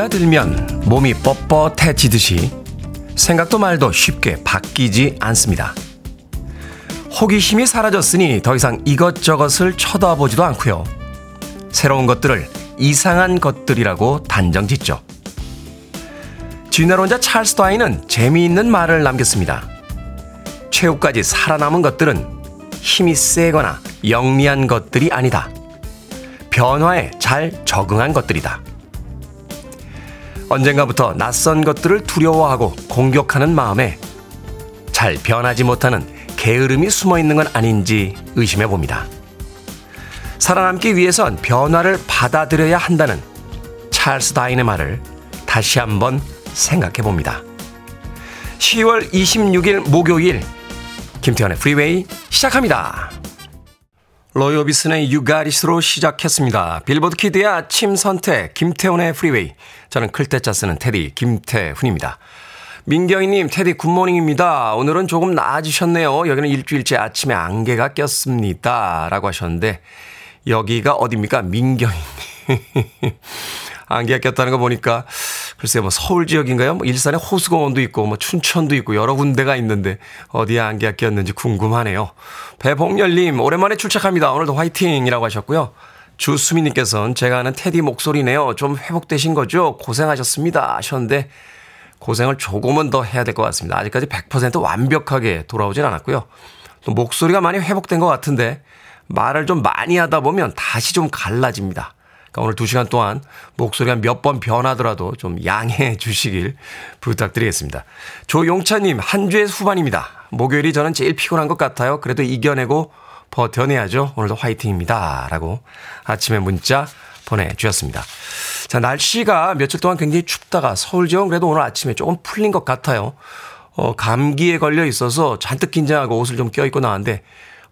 나이가 들면 몸이 뻣뻣해지듯이 생각도 말도 쉽게 바뀌지 않습니다. 호기심이 사라졌으니 더 이상 이것저것을 쳐다보지도 않고요. 새로운 것들을 이상한 것들이라고 단정 짓죠. 진화론자 찰스 다이는 재미있는 말을 남겼습니다. 최후까지 살아남은 것들은 힘이 세거나 영리한 것들이 아니다. 변화에 잘 적응한 것들이다. 언젠가부터 낯선 것들을 두려워하고 공격하는 마음에 잘 변하지 못하는 게으름이 숨어 있는 건 아닌지 의심해 봅니다. 살아남기 위해선 변화를 받아들여야 한다는 찰스 다인의 말을 다시 한번 생각해 봅니다. 10월 26일 목요일 김태현의 프리웨이 시작합니다. 로이 오비슨의 유가리스로 시작했습니다. 빌보드 키드의 아침 선택 김태훈의 프리웨이 저는 클 태 자 쓰는 테디 김태훈입니다. 민경희님, 테디 good morning입니다. 오늘은 조금 나아지셨네요. 여기는 일주일째 아침에 안개가 꼈습니다. 라고 하셨는데, 여기가 어딥니까? 민경희님. 안개가 꼈다는 거 보니까, 글쎄요, 뭐 서울 지역인가요? 뭐 일산에 호수공원도 있고, 뭐 춘천도 있고, 여러 군데가 있는데, 어디에 안개가 꼈는지 궁금하네요. 배봉열님, 오랜만에 출첵합니다. 오늘도 화이팅이라고 하셨고요. 주수민님께서는 제가 아는 테디 목소리네요. 좀 회복되신 거죠? 고생하셨습니다. 하셨는데, 고생을 조금은 더 해야 될 것 같습니다. 아직까지 100% 완벽하게 돌아오진 않았고요. 또 목소리가 많이 회복된 것 같은데, 말을 좀 많이 하다 보면 다시 좀 갈라집니다. 그러니까 오늘 2시간 동안 목소리가 몇 번 변하더라도 좀 양해해 주시길 부탁드리겠습니다. 조용차님, 한 주의 후반입니다. 목요일이 저는 제일 피곤한 것 같아요. 그래도 이겨내고 버텨내야죠. 오늘도 화이팅입니다. 라고 아침에 문자 보내주셨습니다. 자, 날씨가 며칠 동안 굉장히 춥다가 서울 지역은 그래도 오늘 아침에 조금 풀린 것 같아요. 어, 감기에 걸려 있어서 잔뜩 긴장하고 옷을 좀 껴입고 나왔는데,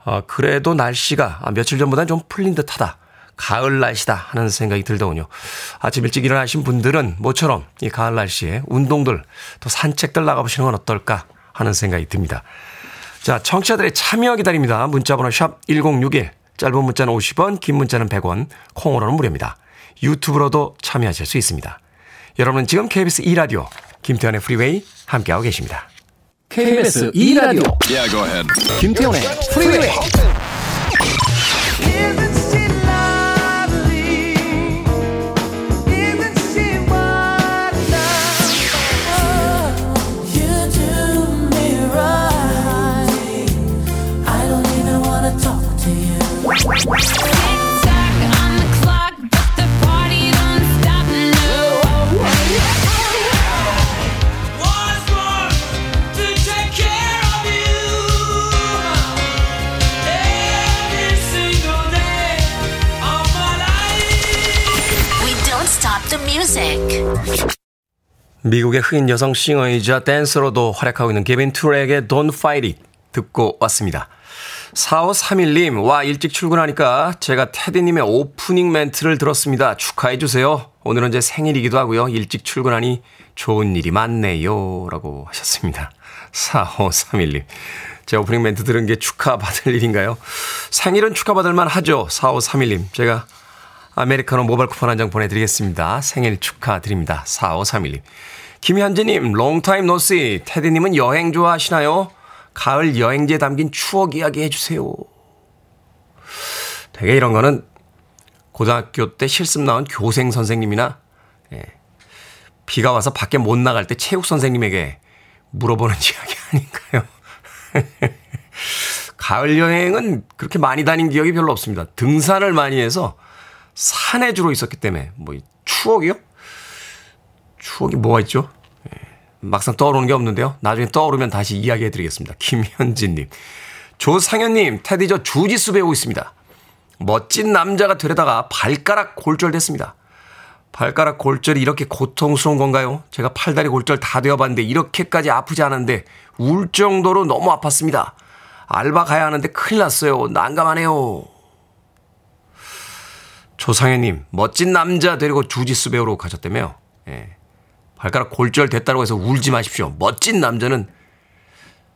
어, 그래도 날씨가 며칠 전보다는 좀 풀린 듯 하다. 가을 날씨다 하는 생각이 들더군요. 아침 일찍 일어나신 분들은 모처럼 이 가을 날씨에 운동들 또 산책들 나가보시는 건 어떨까 하는 생각이 듭니다. 자, 청취자들의 참여 기다립니다. 문자번호 샵 1061, 짧은 문자는 50원, 긴 문자는 100원, 콩으로는 무료입니다. 유튜브로도 참여하실 수 있습니다. 여러분은 지금 KBS 2라디오 김태훈의 프리웨이 함께하고 계십니다. KBS 2라디오 yeah, 김태훈의 프리웨이 미국의 흑인 여성 싱어이자 댄서로도 활약하고 있는 개빈 툴렉의 Don't Fight It 듣고 왔습니다. 4531님, 와, 일찍 출근하니까 제가 테디님의 오프닝 멘트를 들었습니다. 축하해주세요. 오늘은 제 생일이기도 하고요. 일찍 출근하니 좋은 일이 많네요. 라고 하셨습니다. 4531님. 제 오프닝 멘트 들은 게 축하받을 일인가요? 생일은 축하받을 만 하죠. 4531님. 제가 아메리카노 모바일 쿠폰 한 장 보내드리겠습니다. 생일 축하드립니다. 4531님. 김현재님, 롱타임 노씨. 테디님은 여행 좋아하시나요? 가을 여행지에 담긴 추억 이야기 해주세요. 되게 이런 거는 고등학교 때 실습 나온 교생 선생님이나 예, 비가 와서 밖에 못 나갈 때 체육 선생님에게 물어보는 이야기 아닌가요? 가을 여행은 그렇게 많이 다닌 기억이 별로 없습니다. 등산을 많이 해서 산에 주로 있었기 때문에 뭐 추억이요? 추억이 뭐가 있죠? 막상 떠오르는 게 없는데요. 나중에 떠오르면 다시 이야기해 드리겠습니다. 김현진님. 조상현님, 테디 저 주짓수 배우고 있습니다. 멋진 남자가 되려다가 발가락 골절됐습니다. 발가락 골절이 이렇게 고통스러운 건가요? 제가 팔다리 골절 다 되어봤는데 이렇게까지 아프지 않은데 울 정도로 너무 아팠습니다. 알바 가야 하는데 큰일 났어요. 난감하네요. 조상현님, 멋진 남자 데리고 주짓수 배우러 가셨다며요. 예. 발가락 골절 됐다고 해서 울지 마십시오. 멋진 남자는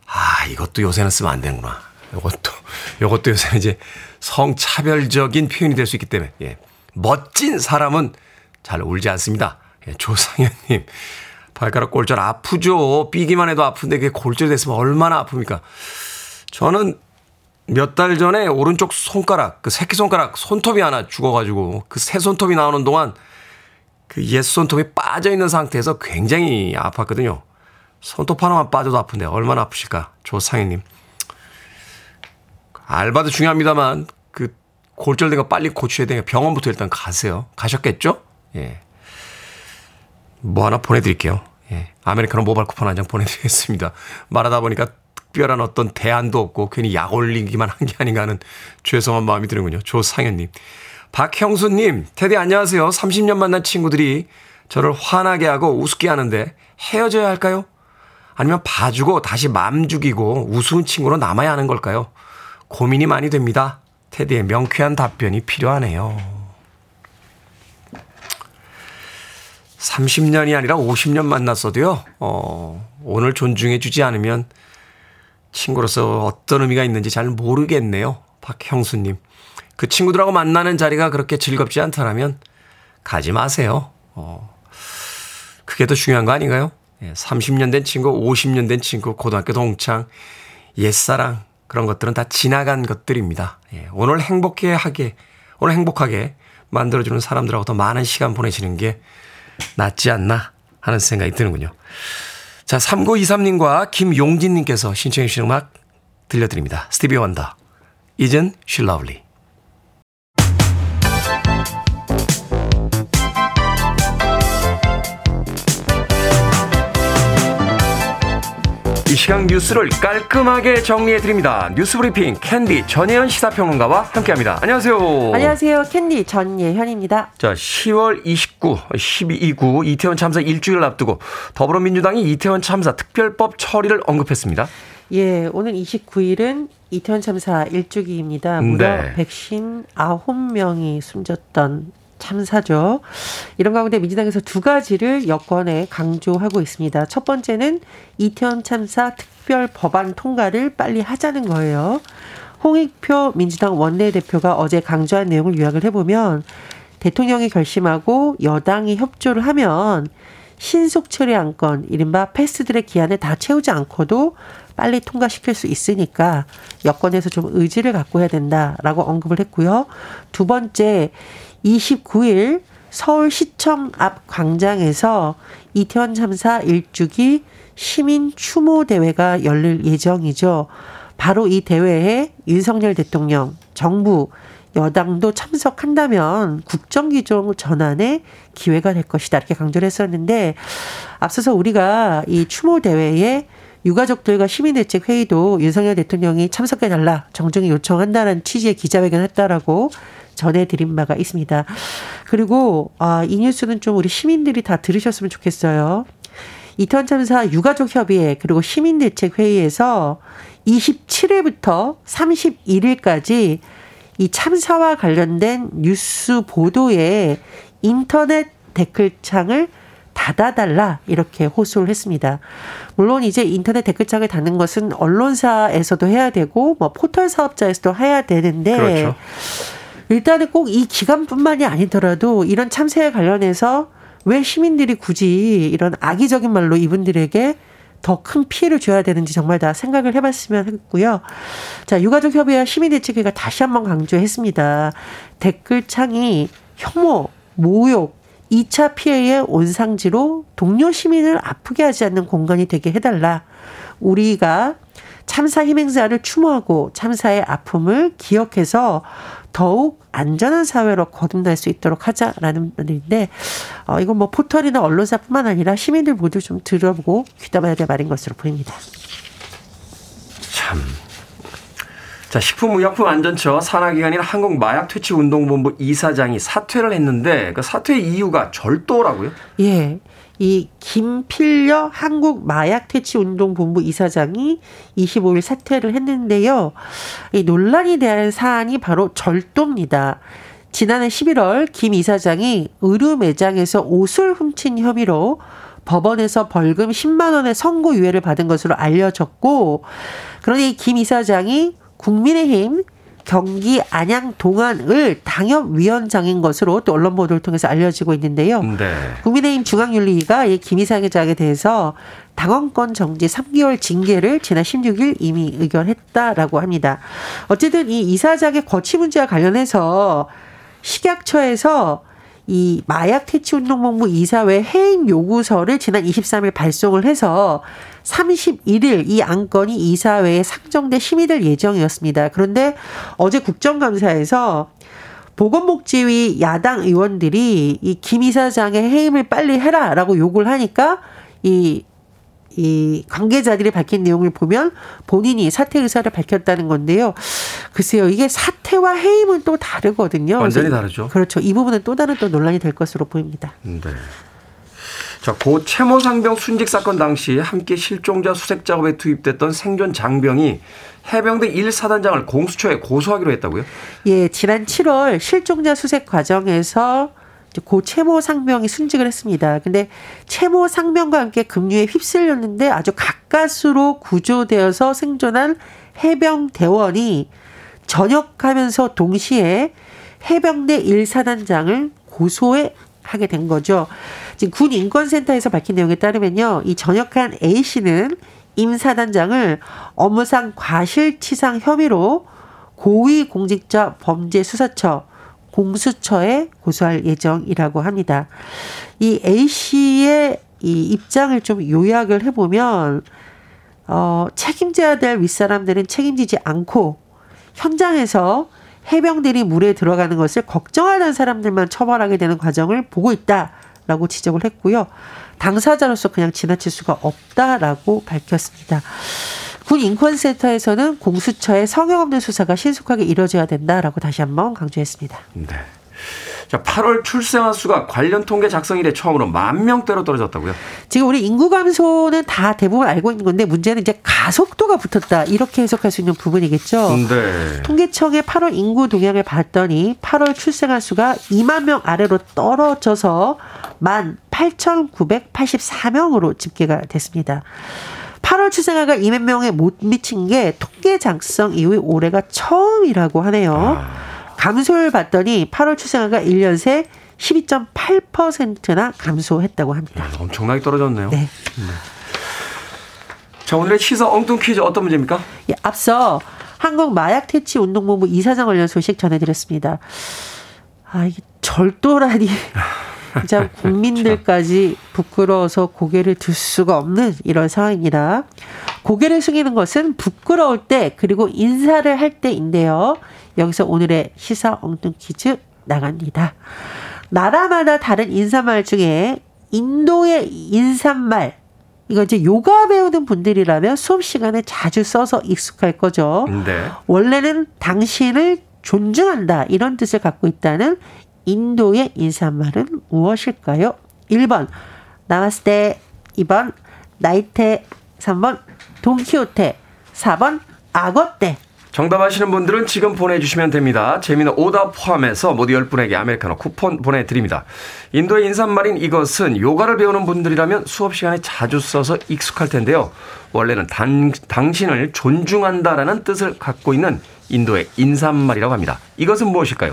아 이것도 요새는 쓰면 안 되는구나. 이것도 이것도 요새 이제 성차별적인 표현이 될 수 있기 때문에 예. 멋진 사람은 잘 울지 않습니다. 예, 조상현님. 발가락 골절 아프죠. 삐기만 해도 아픈데 그게 골절이 됐으면 얼마나 아픕니까? 저는 몇 달 전에 오른쪽 손가락, 그 새끼 손가락 손톱이 하나 죽어가지고 그 새 손톱이 나오는 동안 그 옛 손톱이 빠져 있는 상태에서 굉장히 아팠거든요. 손톱 하나만 빠져도 아픈데 얼마나 아프실까? 조상희님. 알바도 중요합니다만 그 골절된 거 빨리 고쳐야 되니까 병원부터 일단 가세요. 가셨겠죠? 예. 뭐 하나 보내드릴게요. 예. 아메리카노 모바일 쿠폰 한 장 보내드리겠습니다. 말하다 보니까 특별한 어떤 대안도 없고 괜히 약 올리기만 한 게 아닌가 하는 죄송한 마음이 드는군요. 조상현님. 박형수님, 테디 안녕하세요. 30년 만난 친구들이 저를 화나게 하고 우습게 하는데 헤어져야 할까요? 아니면 봐주고 다시 맘 죽이고 우스운 친구로 남아야 하는 걸까요? 고민이 많이 됩니다. 테디의 명쾌한 답변이 필요하네요. 30년이 아니라 50년 만났어도요, 어, 오늘 존중해주지 않으면 친구로서 어떤 의미가 있는지 잘 모르겠네요. 박형수님. 그 친구들하고 만나는 자리가 그렇게 즐겁지 않다면 가지 마세요. 어, 그게 더 중요한 거 아닌가요? 30년 예, 된 친구, 50년 된 친구, 고등학교 동창, 옛사랑, 그런 것들은 다 지나간 것들입니다. 예, 오늘 행복해 하게, 오늘 행복하게 만들어주는 사람들하고 더 많은 시간 보내시는 게 낫지 않나 하는 생각이 드는군요. 자, 3923님과 김용진님께서 신청해주신 음악 들려드립니다. 스티비 원더. She lovely? 이 시간 뉴스를 깔끔하게 정리해 드립니다. 뉴스 브리핑 캔디 전예현 시사평론가와 함께합니다. 안녕하세요. 안녕하세요. 캔디 전예현입니다. 자, 10월 29, 12구 이태원 참사 일주기를 앞두고 더불어민주당이 이태원 참사 특별법 처리를 언급했습니다. 예, 오는 29일은 이태원 참사 일주기입니다. 무려 네. 159명이 숨졌던 참사죠. 이런 가운데 민주당에서 두 가지를 여권에 강조하고 있습니다. 첫 번째는 이태원 참사 특별 법안 통과를 빨리 하자는 거예요. 홍익표 민주당 원내대표가 어제 강조한 내용을 요약을 해보면 대통령이 결심하고 여당이 협조를 하면 신속 처리 안건, 이른바 패스들의 기한을 다 채우지 않고도 빨리 통과시킬 수 있으니까 여권에서 좀 의지를 갖고 해야 된다라고 언급을 했고요. 두 번째, 29일 서울시청 앞 광장에서 이태원 참사 일주기 시민 추모 대회가 열릴 예정이죠. 바로 이 대회에 윤석열 대통령, 정부, 여당도 참석한다면 국정기종 전환의 기회가 될 것이다. 이렇게 강조를 했었는데 앞서서 우리가 이 추모 대회에 유가족들과 시민대책회의도 윤석열 대통령이 참석해달라 정중히 요청한다는 취지의 기자회견을 했다라고 전해드린 바가 있습니다. 그리고 아, 이 뉴스는 좀 우리 시민들이 다 들으셨으면 좋겠어요. 이태원 참사 유가족 협의회 그리고 시민 대책 회의에서 27일부터 31일까지 이 참사와 관련된 뉴스 보도에 인터넷 댓글창을 닫아달라 이렇게 호소를 했습니다. 물론 이제 인터넷 댓글창을 닫는 것은 언론사에서도 해야 되고 뭐 포털 사업자에서도 해야 되는데 그렇죠. 일단은 꼭 이 기간뿐만이 아니더라도 이런 참사에 관련해서 왜 시민들이 굳이 이런 악의적인 말로 이분들에게 더 큰 피해를 줘야 되는지 정말 다 생각을 해봤으면 했고요. 자, 유가족 협의회 시민대책회가 다시 한번 강조했습니다. 댓글창이 혐오, 모욕, 2차 피해의 온상지로 동료 시민을 아프게 하지 않는 공간이 되게 해달라. 우리가 참사 희생자를 추모하고 참사의 아픔을 기억해서 더욱 안전한 사회로 거듭날 수 있도록 하자라는 말인데 어, 이건 뭐 포털이나 언론사뿐만 아니라 시민들 모두 좀 들어보고 귀담아야 될 말인 것으로 보입니다. 참. 자, 식품의약품안전처 산하기관인 한국마약퇴치운동본부 이사장이 사퇴를 했는데 그 사퇴 이유가 절도라고요? 예. 이 김필려 한국 마약 퇴치 운동 본부 이사장이 25일 사퇴를 했는데요. 이 논란이 된 사안이 바로 절도입니다. 지난해 11월 김 이사장이 의류 매장에서 옷을 훔친 혐의로 법원에서 벌금 10만 원의 선고유예를 받은 것으로 알려졌고 그러니 김 이사장이 국민의힘 경기 안양 동안을 당협위원장인 것으로 또 언론 보도를 통해서 알려지고 있는데요. 네. 국민의힘 중앙윤리위가 이 김희사 회장에 대해서 당원권 정지 3개월 징계를 지난 16일 이미 의결했다라고 합니다. 어쨌든 이 이사장의 거취 문제와 관련해서 식약처에서 이 마약 퇴치 운동본부 이사회 해임 요구서를 지난 23일 발송을 해서 31일 이 안건이 이사회에 상정돼 심의될 예정이었습니다. 그런데 어제 국정감사에서 보건복지위 야당 의원들이 이 김 이사장의 해임을 빨리 해라라고 요구를 하니까 이 이 관계자들이 밝힌 내용을 보면 본인이 사퇴 의사를 밝혔다는 건데요. 글쎄요, 이게 사퇴와 해임은 또 다르거든요. 완전히 다르죠. 그렇죠. 이 부분은 또 다른 또 논란이 될 것으로 보입니다. 네. 자, 고 채모 상병 순직 사건 당시 함께 실종자 수색 작업에 투입됐던 생존 장병이 해병대 1사단장을 공수처에 고소하기로 했다고요? 예, 지난 7월 실종자 수색 과정에서 고 채모 상병이 순직을 했습니다. 근데 채모 상병과 함께 급류에 휩쓸렸는데 아주 가까스로 구조되어서 생존한 해병 대원이 전역하면서 동시에 해병대 1사단장을 고소해 하게 된 거죠. 지금 군 인권센터에서 밝힌 내용에 따르면요. 이 전역한 A 씨는 임 사단장을 업무상 과실치상 혐의로 고위공직자 범죄수사처 공수처에 고소할 예정이라고 합니다. 이 A 씨의 이 입장을 좀 요약을 해보면 어, 책임져야 될 윗사람들은 책임지지 않고 현장에서 해병들이 물에 들어가는 것을 걱정하는 사람들만 처벌하게 되는 과정을 보고 있다라고 지적을 했고요. 당사자로서 그냥 지나칠 수가 없다라고 밝혔습니다. 군 인권센터에서는 공수처의 성역 없는 수사가 신속하게 이뤄져야 된다라고 다시 한번 강조했습니다. 네. 자, 8월 출생아 수가 관련 통계 작성 이래 처음으로 만 명대로 떨어졌다고요? 지금 우리 인구 감소는 다 대부분 알고 있는 건데 문제는 이제 가속도가 붙었다. 이렇게 해석할 수 있는 부분이겠죠. 네. 통계청의 8월 인구 동향을 봤더니 8월 출생아 수가 2만 명 아래로 떨어져서 1만 8,984명으로 집계가 됐습니다. 8월 출생아가 2만 명에 못 미친 게 통계 작성 이후에 올해가 처음이라고 하네요. 아. 감소를 봤더니 8월 출생아가 1년 새 12.8%나 감소했다고 합니다. 아, 엄청나게 떨어졌네요. 네. 네. 자, 오늘의 시사 엉뚱 퀴즈 어떤 문제입니까? 예, 앞서 한국 마약 퇴치 운동본부 이사장 관련 소식 전해드렸습니다. 아, 이게 절도라니. 진짜 국민들까지 부끄러워서 고개를 들 수가 없는 이런 상황입니다. 고개를 숙이는 것은 부끄러울 때 그리고 인사를 할 때인데요. 여기서 오늘의 시사 엉뚱 퀴즈 나갑니다. 나라마다 다른 인사말 중에 인도의 인사말 이거 이제 요가 배우는 분들이라면 수업 시간에 자주 써서 익숙할 거죠. 네. 원래는 당신을 존중한다 이런 뜻을 갖고 있다는 인도의 인사말은 무엇일까요? 1번 나마스테 2번 나이테 3번 돈키호테 4번 악어떼 정답하시는 분들은 지금 보내주시면 됩니다. 재미는 오답 포함해서 모두 10분에게 아메리카노 쿠폰 보내드립니다. 인도의 인사말인 이것은 요가를 배우는 분들이라면 수업 시간에 자주 써서 익숙할 텐데요. 원래는 당, 당신을 존중한다라는 뜻을 갖고 있는 인도의 인사말이라고 합니다. 이것은 무엇일까요?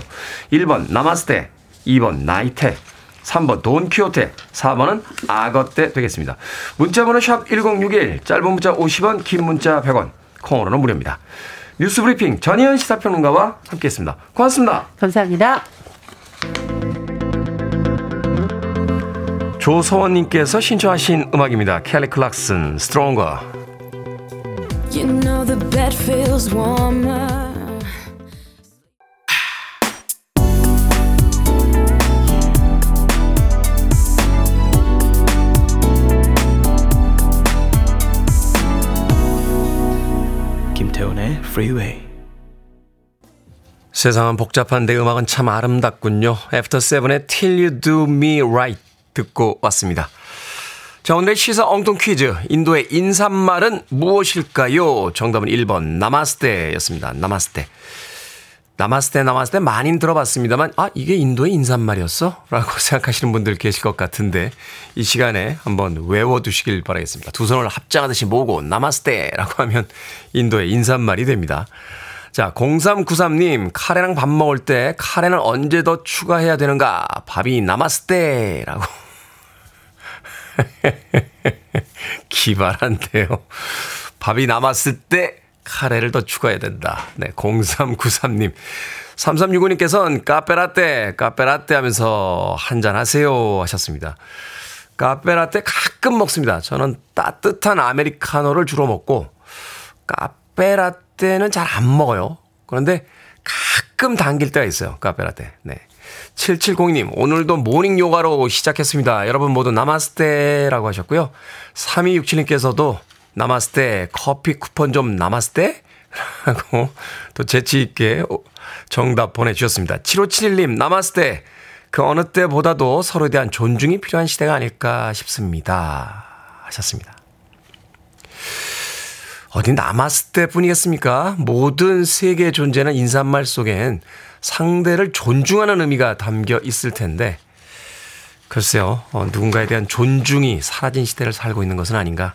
1번 나마스테, 2번 나이테, 3번 돈키호테, 4번은 악어떼 되겠습니다. 문자번호 샵 1061, 짧은 문자 50원, 긴 문자 100원, 콩으로는 무료입니다. 뉴스 브리핑 전예현 시사평론가와 함께했습니다. 고맙습니다. 감사합니다. 조서원님께서 신청하신 음악입니다. 켈리 클락슨, Stronger. You know Freeway. 세상은 복잡한데 음악은 참 아름답군요. After Seven의 Till You Do Me Right 듣고 왔습니다. 자, 오늘의 시사 엉뚱 퀴즈. 인도의 인사말은 무엇일까요? 정답은 1번, 나마스테였습니다. 나마스테. 나마스테, 나마스테 많이 들어봤습니다만, 아, 이게 인도의 인사말이었어? 라고 생각하시는 분들 계실 것 같은데, 이 시간에 한번 외워두시길 바라겠습니다. 두 손을 합장하듯이 모으고, 나마스테! 라고 하면 인도의 인사말이 됩니다. 자, 0393님, 카레랑 밥 먹을 때 카레는 언제 더 추가해야 되는가? 밥이 남았을 때, 라고. 기발한데요. 밥이 남았을 때 카레를 더 추가해야 된다. 네, 0393님. 3365님께서는 카페라떼, 카페라떼 하면서 한잔 하세요 하셨습니다. 카페라떼 가끔 먹습니다. 저는 따뜻한 아메리카노를 주로 먹고, 카페라떼는 잘 안 먹어요. 그런데 가끔 당길 때가 있어요. 카페라떼. 네. 7702님, 오늘도 morning 요가로 시작했습니다. 여러분 모두 나마스테라고 하셨고요. 3267님께서도 나마스테, 커피 쿠폰 좀 나마스테? 라고 또 재치있게 정답 보내주셨습니다. 7571님, 나마스테. 그 어느 때보다도 서로에 대한 존중이 필요한 시대가 아닐까 싶습니다. 하셨습니다. 어디 나마스테 뿐이겠습니까? 모든 세계의 존재는 인사말 속엔 상대를 존중하는 의미가 담겨 있을 텐데, 글쎄요, 어, 누군가에 대한 존중이 사라진 시대를 살고 있는 것은 아닌가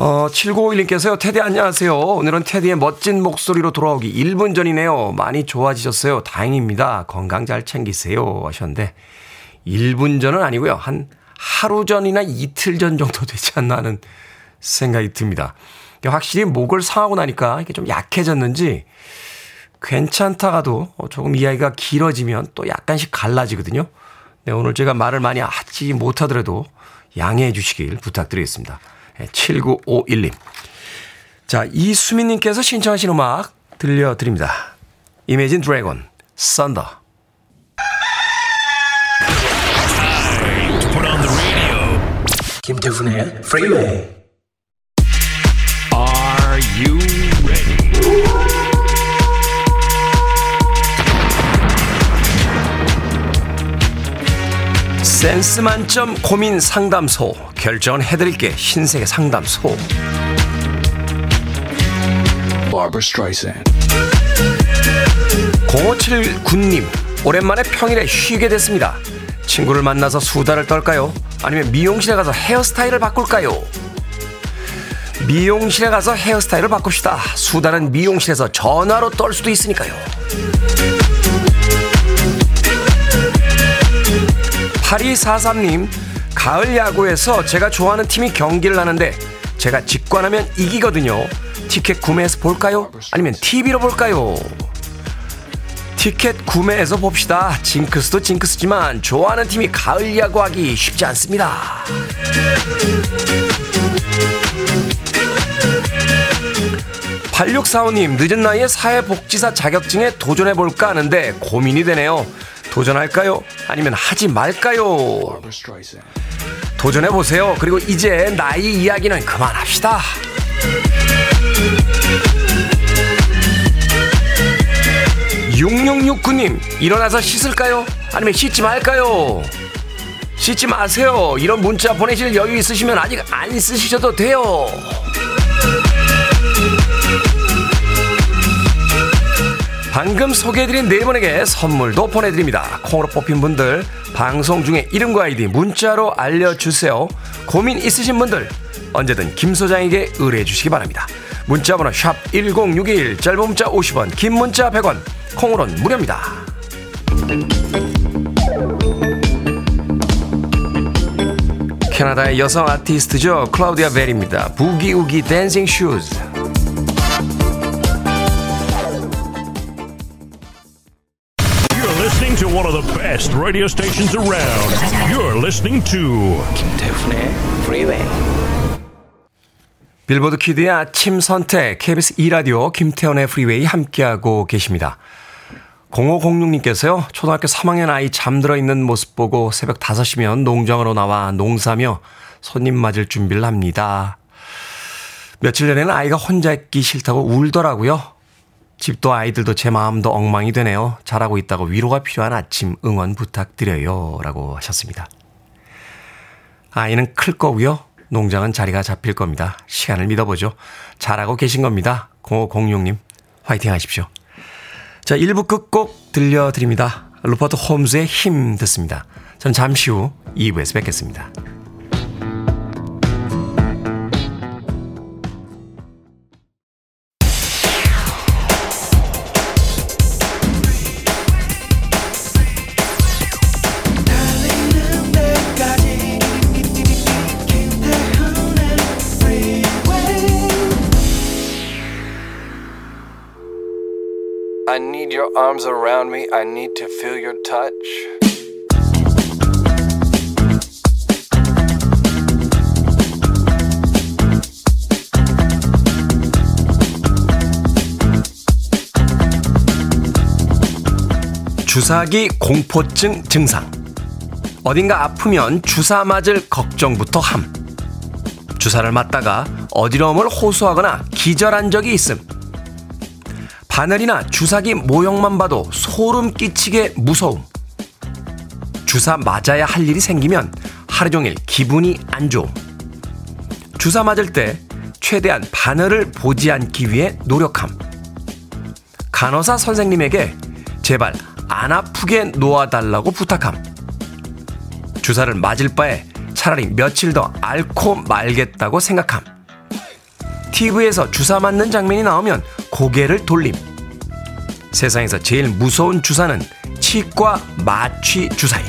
어, 7951님께서요, 테디 안녕하세요. 오늘은 테디의 멋진 목소리로 돌아오기 1분 전이네요. 많이 좋아지셨어요. 다행입니다. 건강 잘 챙기세요. 하셨는데, 1분 전은 아니고요. 한 하루 전이나 이틀 전 정도 되지 않나 하는 생각이 듭니다. 확실히 목을 상하고 나니까 이게 좀 약해졌는지, 괜찮다가도 조금 이야기가 길어지면 또 약간씩 갈라지거든요. 네, 오늘 제가 말을 많이 하지 못하더라도 양해해 주시길 부탁드리겠습니다. 7951님. 자, 이수민님께서 신청하신 음악 들려드립니다. Imagine Dragons, Thunder. 김태훈의 프리웨이 센스 만점 고민 상담소. 결정은 해드릴게. 흰색의 상담소. Barbara Streisand 0579님, 오랜만에 평일에 쉬게 됐습니다. 친구를 만나서 수다를 떨까요? 아니면 미용실에 가서 헤어스타일을 바꿀까요? 미용실에 가서 헤어스타일을 바꿉시다. 수다는 미용실에서 전화로 떨 수도 있으니까요. 8243님, 가을 야구에서 제가 좋아하는 팀이 경기를 하는데 제가 직관하면 이기거든요. 티켓 구매해서 볼까요? 아니면 TV로 볼까요? 티켓 구매해서 봅시다. 징크스도 징크스지만 좋아하는 팀이 가을 야구하기 쉽지 않습니다. (8645님) 늦은 나이에 사회복지사 자격증에 도전해볼까 하는데 고민이 되네요 도전할까요 아니면 하지 말까요 도전해보세요 그리고 이제 나이 이야기는 그만합시다 6669님, 일어나서 씻을까요? 아니면 씻지 말까요? 씻지 마세요. 이런 문자 보내실 여유 있으시면 아직 안 쓰시셔도 돼요. 방금 소개해드린 네 분에게 선물도 보내드립니다. 콩으로 뽑힌 분들 방송 중에 이름과 아이디 문자로 알려주세요. 고민 있으신 분들 언제든 김 소장에게 의뢰해 주시기 바랍니다. 문자번호 샵 1061 짧은 문자 50원 긴 문자 100원 콩으로는 무료입니다. 캐나다의 여성 아티스트죠. 클라우디아 배리입니다. Boogie Woogie Dancin' Shoes. Best radio stations around. You're listening to 김태훈의 프리웨이 Billboard Kid의 아침 선택 KBS 2라디오 김태훈의 프리웨이 함께하고 계십니다. 0506님께서요. 초등학교 3학년 아이 잠들어 있는 모습 보고 새벽 5시면 농장으로 나와 농사며 손님 맞을 준비를 합니다. 며칠 전에는 아이가 혼자 있기 싫다고 울더라고요. 집도 아이들도 제 마음도 엉망이 되네요. 잘하고 있다고 위로가 필요한 아침 응원 부탁드려요. 라고 하셨습니다. 아이는 클 거고요. 농장은 자리가 잡힐 겁니다. 시간을 믿어보죠. 잘하고 계신 겁니다. 0506님, 화이팅 하십시오. 자, 1부 끝곡 들려드립니다. 루퍼트 홈즈의 힘 듣습니다. 전 잠시 후 2부에서 뵙겠습니다. Arms around me. I need to feel your touch. 주사기 공포증 증상. 어딘가 아프면 주사 맞을 걱정부터 함. 주사를 맞다가 어지러움을 호소하거나 기절한 적이 있음. 바늘이나 주사기 모형만 봐도 소름 끼치게 무서움. 주사 맞아야 할 일이 생기면 하루 종일 기분이 안 좋음. 주사 맞을 때 최대한 바늘을 보지 않기 위해 노력함. 간호사 선생님에게 제발 안 아프게 놓아달라고 부탁함. 주사를 맞을 바에 차라리 며칠 더 앓고 말겠다고 생각함. TV에서 주사 맞는 장면이 나오면 고개를 돌림. 세상에서 제일 무서운 주사는 치과 마취 주사임.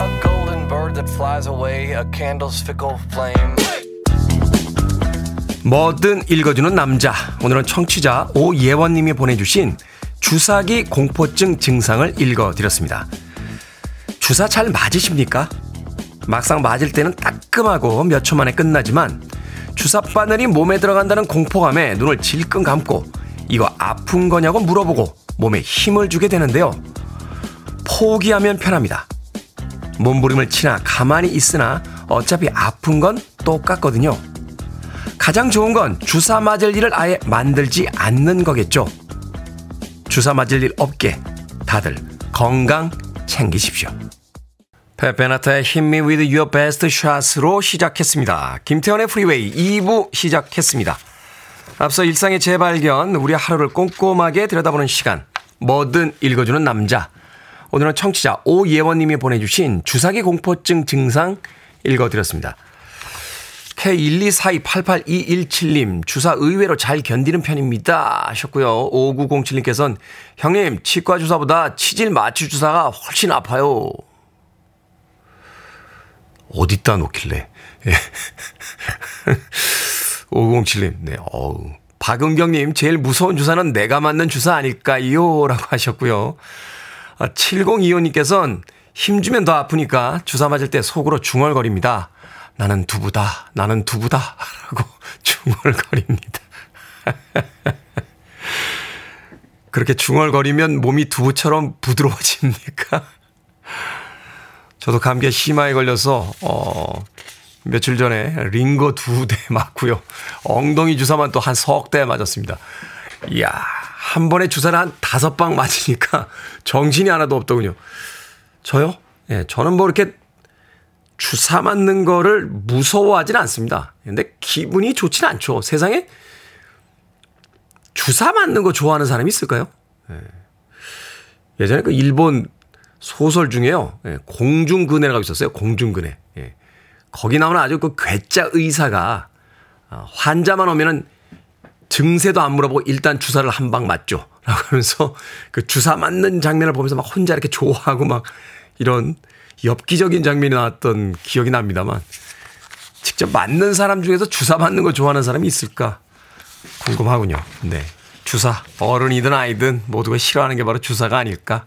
A golden bird that flies away, a candle's fickle flame. 뭐든 읽어주는 남자. 오늘은 청취자 오예원님이 보내주신 주사기 공포증 증상을 읽어드렸습니다. 주사 잘 맞으십니까? 막상 맞을 때는 따끔하고 몇 초 만에 끝나지만 주사 바늘이 몸에 들어간다는 공포감에 눈을 질끈 감고 이거 아픈 거냐고 물어보고 몸에 힘을 주게 되는데요. 포기하면 편합니다. 몸부림을 치나 가만히 있으나 어차피 아픈 건 똑같거든요. 가장 좋은 건 주사 맞을 일을 아예 만들지 않는 거겠죠. 주사 맞을 일 없게 다들 건강 챙기십시오. 팻 베네타의 Hit Me with your best shot으로 시작했습니다. 김태훈의 프리웨이 2부 시작했습니다. 앞서 일상의 재발견, 우리 하루를 꼼꼼하게 들여다보는 시간, 뭐든 읽어주는 남자. 오늘은 청취자 오예원님이 보내주신 주사기 공포증 증상 읽어드렸습니다. K124288217님, 주사 의외로 잘 견디는 편입니다. 하셨고요. 5907님께서는, 형님, 치과 주사보다 치질 마취 주사가 훨씬 아파요. 어디다 놓길래. 예. 5907님, 네, 어우. 박은경님, 제일 무서운 주사는 내가 맞는 주사 아닐까요? 라고 하셨고요. 아, 7025님께서는 힘주면 더 아프니까 주사 맞을 때 속으로 중얼거립니다. 나는 두부다, 나는 두부다. 라고 중얼거립니다. 그렇게 중얼거리면 몸이 두부처럼 부드러워집니까? 저도 감기에 심하게 걸려서, 어, 며칠 전에 링거 두 대 맞고요. 엉덩이 주사만 또 한 석 대 맞았습니다. 이야, 한 번에 주사를 한 다섯 방 맞으니까 정신이 하나도 없더군요. 저요? 예, 저는 뭐 이렇게 주사 맞는 거를 무서워하진 않습니다. 근데 기분이 좋진 않죠. 세상에 주사 맞는 거 좋아하는 사람이 있을까요? 예. 예전에 그 일본 소설 중에요. 예, 공중근해라고 있었어요. 공중근해. 예. 거기 나오는 아주 그 괴짜 의사가 어, 환자만 오면은 증세도 안 물어보고 일단 주사를 한 방 맞죠. 라고 하면서 그 주사 맞는 장면을 보면서 막 혼자 이렇게 좋아하고 막 이런 엽기적인 장면이 나왔던 기억이 납니다만 직접 맞는 사람 중에서 주사 맞는 거 좋아하는 사람이 있을까 궁금하군요. 네. 주사, 어른이든 아이든 모두가 싫어하는 게 바로 주사가 아닐까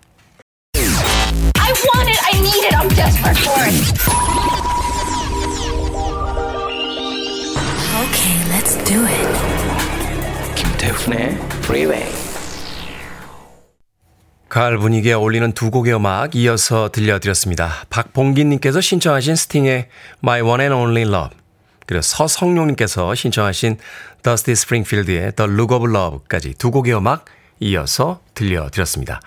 I want it. I need it. I'm desperate for it. Okay, let's do it. 김태훈의 Freeway. 가을 분위기에 어울리는 두 곡의 음악 이어서 들려드렸습니다. 박봉기님께서 신청하신 스팅의 My One and Only Love 그리고 서성용님께서 신청하신 더스티 스프링필드의 The Look of Love까지 두 곡의 음악 이어서 들려드렸습니다.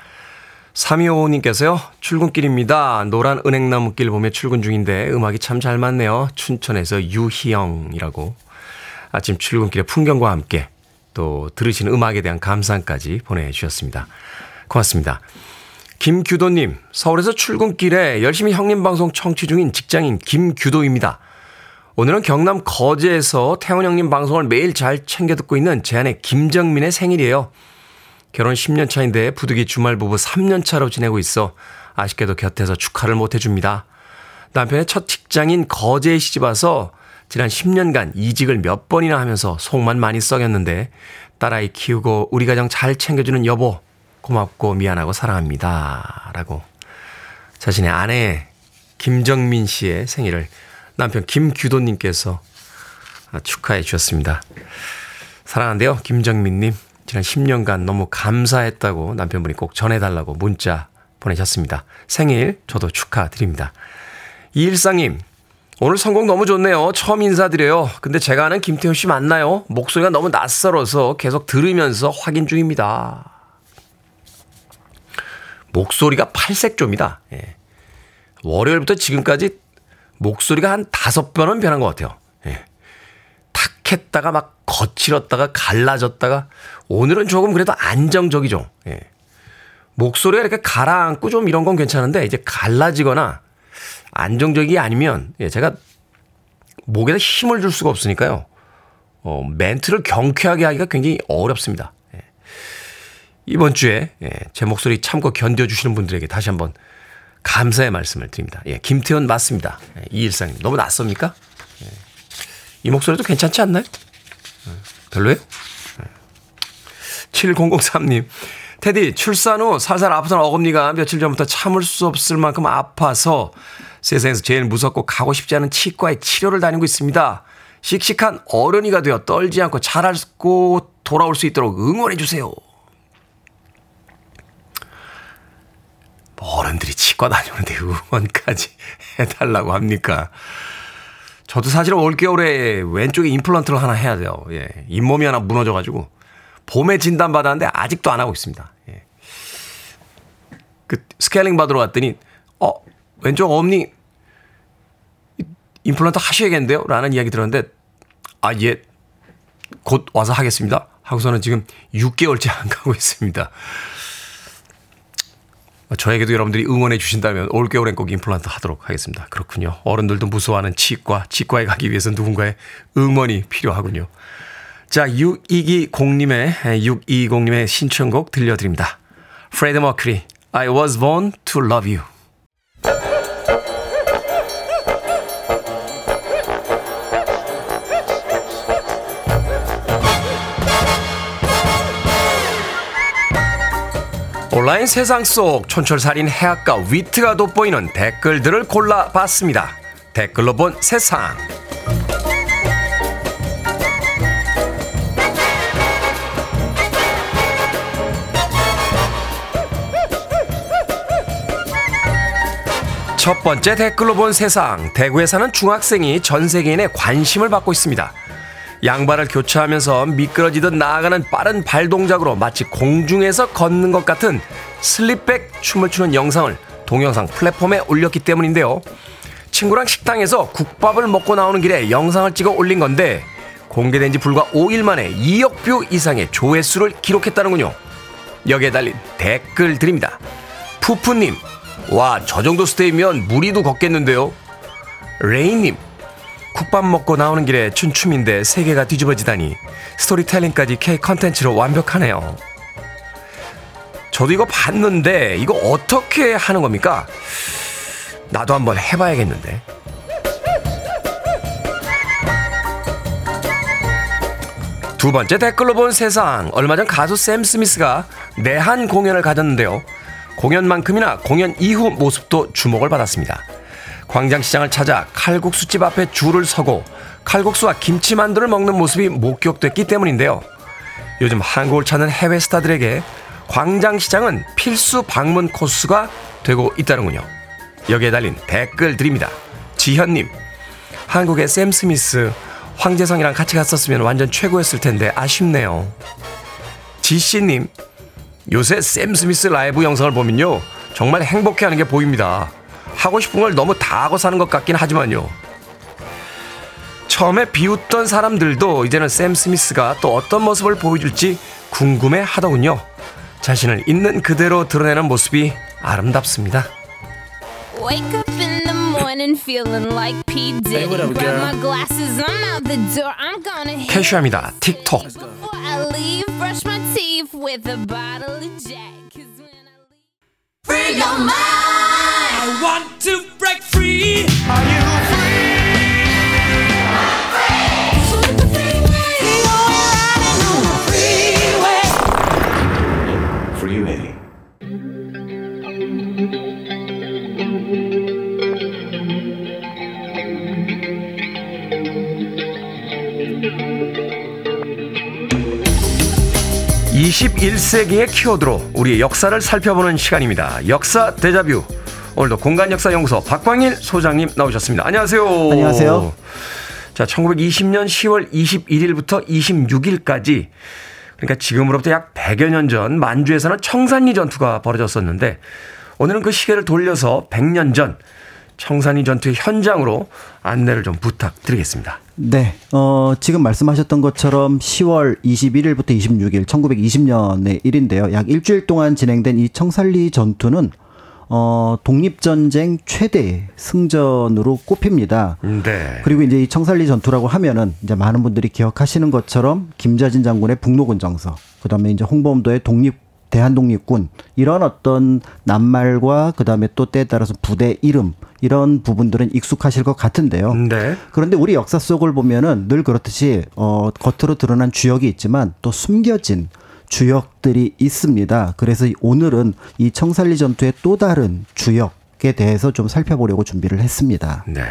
3255님께서요. 출근길입니다. 노란 은행나무길 보며 출근 중인데 음악이 참 잘 맞네요. 춘천에서 유희영이라고 아침 출근길의 풍경과 함께 또 들으시는 음악에 대한 감상까지 보내주셨습니다. 고맙습니다. 김규도님, 서울에서 출근길에 열심히 형님 방송 청취 중인 직장인 김규도입니다. 오늘은 경남 거제에서 태원 형님 방송을 매일 잘 챙겨 듣고 있는 제 아내 김정민의 생일이에요. 결혼 10년 차인데 부득이 주말 부부 3년 차로 지내고 있어 아쉽게도 곁에서 축하를 못 해줍니다. 남편의 첫 직장인 거제에 시집 와서 지난 10년간 이직을 몇 번이나 하면서 속만 많이 썩였는데 딸아이 키우고 우리 가정 잘 챙겨주는 여보 고맙고 미안하고 사랑합니다. 라고 자신의 아내 김정민 씨의 생일을 남편 김규도님께서 축하해 주셨습니다. 사랑한데요. 김정민님. 지난 10년간 너무 감사했다고 남편분이 꼭 전해달라고 문자 보내셨습니다. 생일 저도 축하드립니다. 이일상님. 오늘 선곡 너무 좋네요. 처음 인사드려요. 근데 제가 아는 김태호 씨 맞나요? 목소리가 너무 낯설어서 계속 들으면서 확인 중입니다. 목소리가 팔색조입니다. 예. 월요일부터 지금까지 목소리가 한 다섯 번은 변한 것 같아요. 예. 탁했다가 막 거칠었다가 갈라졌다가 오늘은 조금 그래도 안정적이죠. 예. 목소리가 이렇게 가라앉고 좀 이런 건 괜찮은데 이제 갈라지거나 안정적이 아니면 예, 제가 목에다 힘을 줄 수가 없으니까요. 어, 멘트를 경쾌하게 하기가 굉장히 어렵습니다. 예. 이번 주에 예, 제 목소리 참고 견뎌주시는 분들에게 다시 한번 감사의 말씀을 드립니다. 예, 김태현 맞습니다. 예, 이일상님 너무 낯섭니까? 예. 이 목소리도 괜찮지 않나요? 예, 별로예요? 7003님. 테디, 출산 후 살살 아프던 어금니가 며칠 전부터 참을 수 없을 만큼 아파서 세상에서 제일 무섭고 가고 싶지 않은 치과에 치료를 다니고 있습니다. 씩씩한 어른이가 되어 떨지 않고 잘하고 돌아올 수 있도록 응원해 주세요. 어른들이 치과 다녀오는데 응원까지 해달라고 합니까? 저도 사실 올겨울에 왼쪽에 임플란트를 하나 해야 돼요. 예. 잇몸이 하나 무너져가지고 봄에 진단 받았는데 아직도 안 하고 있습니다. 예. 그 스케일링 받으러 갔더니 어 왼쪽 엄니 임플란트 하셔야겠는데요? 라는 이야기 들었는데 아 예. 곧 와서 하겠습니다. 하고서는 지금 6개월째 안 가고 있습니다. 저에게도 여러분들이 응원해 주신다면 올겨울엔 꼭 임플란트 하도록 하겠습니다. 그렇군요. 어른들도 무서워하는 치과, 치과에 가기 위해서 누군가의 응원이 필요하군요. 자, 6220님의, 6220님의 신청곡 들려드립니다. 프레드 머큐리, I was born to love you. 온라인 세상 속 촌철살인 해악과 위트가 돋보이는 댓글들을 골라봤습니다. 댓글로 본 세상. 첫 번째 댓글로 본 세상. 대구에 사는 중학생이 전 세계인의 관심을 받고 있습니다. 양발을 교차하면서 미끄러지듯 나아가는 빠른 발 동작으로 마치 공중에서 걷는 것 같은 slickback 춤을 추는 영상을 동영상 플랫폼에 올렸기 때문인데요. 친구랑 식당에서 국밥을 먹고 나오는 길에 영상을 찍어 올린 건데 공개된 지 불과 5일 만에 2억 view 이상의 조회수를 기록했다는군요. 여기에 달린 댓글 드립니다. 푸푸님, 와, 저 정도 스텝이면 물 위도 걷겠는데요. 레이님, 국밥 먹고 나오는 길에 춘 춤인데 세계가 뒤집어지다니 스토리텔링까지 K 컨텐츠로 완벽하네요. 저도 이거 봤는데 이거 어떻게 하는 겁니까? 나도 한번 해봐야겠는데. 두 번째 댓글로 본 세상. 얼마 전 가수 샘 스미스가 내한 공연을 가졌는데요. 공연만큼이나 공연 이후 모습도 주목을 받았습니다. 광장시장을 찾아 칼국수집 앞에 줄을 서고 칼국수와 김치 만두를 먹는 모습이 목격됐기 때문인데요. 요즘 한국을 찾는 해외 스타들에게 광장시장은 필수 방문 코스가 되고 있다는군요. 여기에 달린 댓글 드립니다. 지현님, 한국의 샘 스미스, 황재성이랑 같이 갔었으면 완전 최고였을 텐데 아쉽네요. 지씨님, 요새 샘 스미스 라이브 영상을 보면요. 정말 행복해하는 게 보입니다. 하고 싶은 걸 너무 다 하고 사는 것 같긴 하지만요. 처음에 비웃던 사람들도 이제는 샘 스미스가 또 어떤 모습을 보여줄지 궁금해 하더군요. 자신을 있는 그대로 드러내는 모습이 아름답습니다. Wake up in the morning feeling like P. Diddy. Hey, what up, Grab girl? my glasses, I'm out the door. I'm gonna hit 캐시합니다. 틱톡. before I leave. Brush my teeth with a bottle of Jack. Free your mind. I want to break free. Are you free? 21세기의 키워드로 우리의 역사를 살펴보는 시간입니다. 역사 대자뷰. 오늘도 공간역사연구소 박광일 소장님 나오셨습니다. 안녕하세요. 안녕하세요. 자, 1920년 10월 21일부터 26일까지 그러니까 지금으로부터 약 100여 년 전 만주에서는 청산리 전투가 벌어졌었는데 오늘은 그 시계를 돌려서 100년 전 청산리 전투의 현장으로 안내를 좀 부탁드리겠습니다. 네, 어, 지금 말씀하셨던 것처럼 10월 21일부터 26일, 1920년의 일인데요. 약 일주일 동안 진행된 이 청산리 전투는 어, 독립전쟁 최대 승전으로 꼽힙니다. 네. 그리고 이제 이 청산리 전투라고 하면은 이제 많은 분들이 기억하시는 것처럼 김자진 장군의 북로군 정서, 그 다음에 이제 홍범도의 독립 대한독립군 이런 어떤 낱말과 그다음에 또 때에 따라서 부대 이름 이런 부분들은 익숙하실 것 같은데요. 네. 그런데 우리 역사 속을 보면은 늘 그렇듯이 어 겉으로 드러난 주역이 있지만 또 숨겨진 주역들이 있습니다. 그래서 오늘은 이 청산리 전투의 또 다른 주역 에 대해서 좀 살펴보려고 준비를 했습니다. 네.